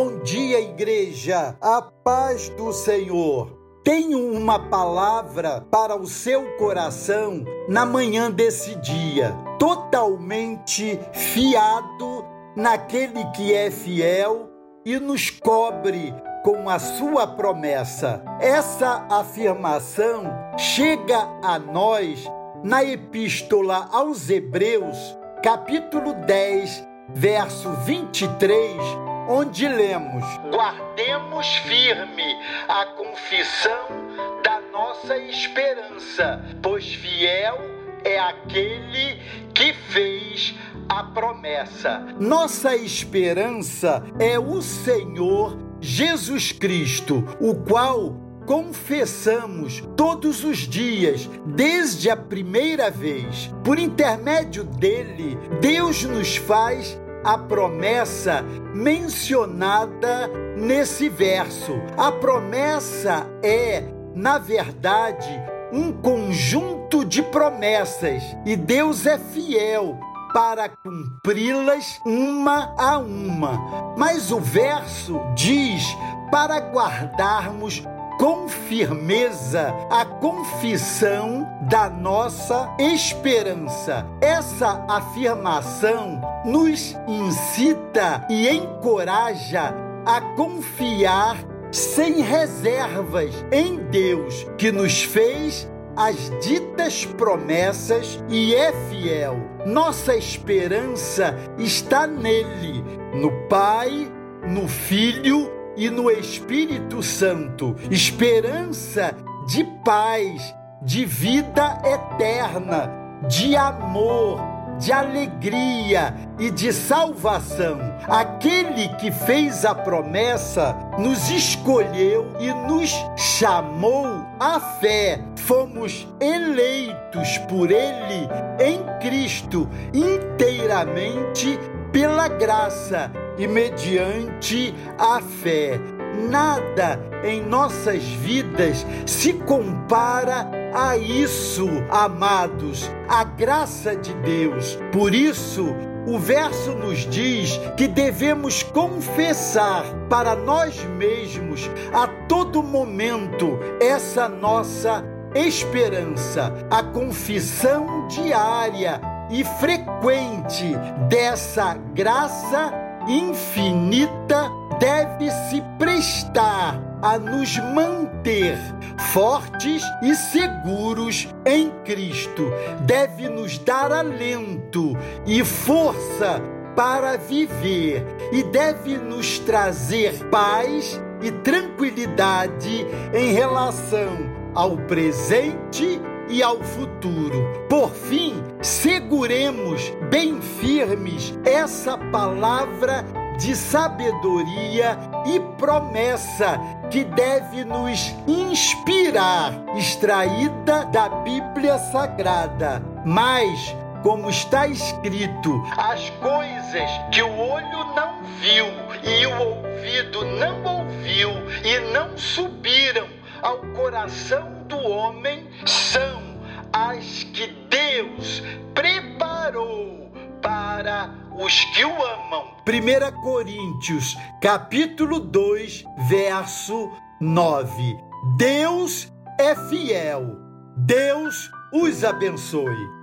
Bom dia, igreja. A paz do Senhor. Tenho uma palavra para o seu coração na manhã desse dia, totalmente fiado naquele que é fiel e nos cobre com a sua promessa. Essa afirmação chega a nós na Epístola aos Hebreus, capítulo 10, verso 23, onde lemos: Guardemos firme a confissão da nossa esperança, pois fiel é aquele que fez a promessa. Nossa esperança é o Senhor Jesus Cristo, o qual confessamos todos os dias, desde a primeira vez. Por intermédio dele, Deus nos faz a promessa mencionada nesse verso. A promessa é, na verdade, um conjunto de promessas e Deus é fiel para cumpri-las uma a uma. Mas o verso diz para guardarmos com firmeza a confissão da nossa esperança. Essa afirmação nos incita e encoraja a confiar sem reservas em Deus, que nos fez as ditas promessas e é fiel. Nossa esperança está nele, no Pai, no Filho e no Espírito Santo, esperança de paz, de vida eterna, de amor, de alegria e de salvação. Aquele que fez a promessa nos escolheu e nos chamou à fé. Fomos eleitos por Ele em Cristo inteiramente pela graça e mediante a fé. Nada em nossas vidas se compara a isso, amados, a graça de Deus. Por isso, o verso nos diz que devemos confessar para nós mesmos a todo momento essa nossa esperança, a confissão diária e frequente dessa graça infinita deve se prestar a nos manter fortes e seguros em Cristo. Deve nos dar alento e força para viver e deve nos trazer paz e tranquilidade em relação ao presente e ao futuro. Por fim, seguremos bem firmes essa palavra de sabedoria e promessa que deve nos inspirar, extraída da Bíblia Sagrada. Mas, como está escrito, as coisas que o olho não viu e o ouvido não ouviu e não subiram ao coração do homem são as que Deus preparou para os que o amam. 1 Coríntios, capítulo 2, verso 9. Deus é fiel. Deus os abençoe.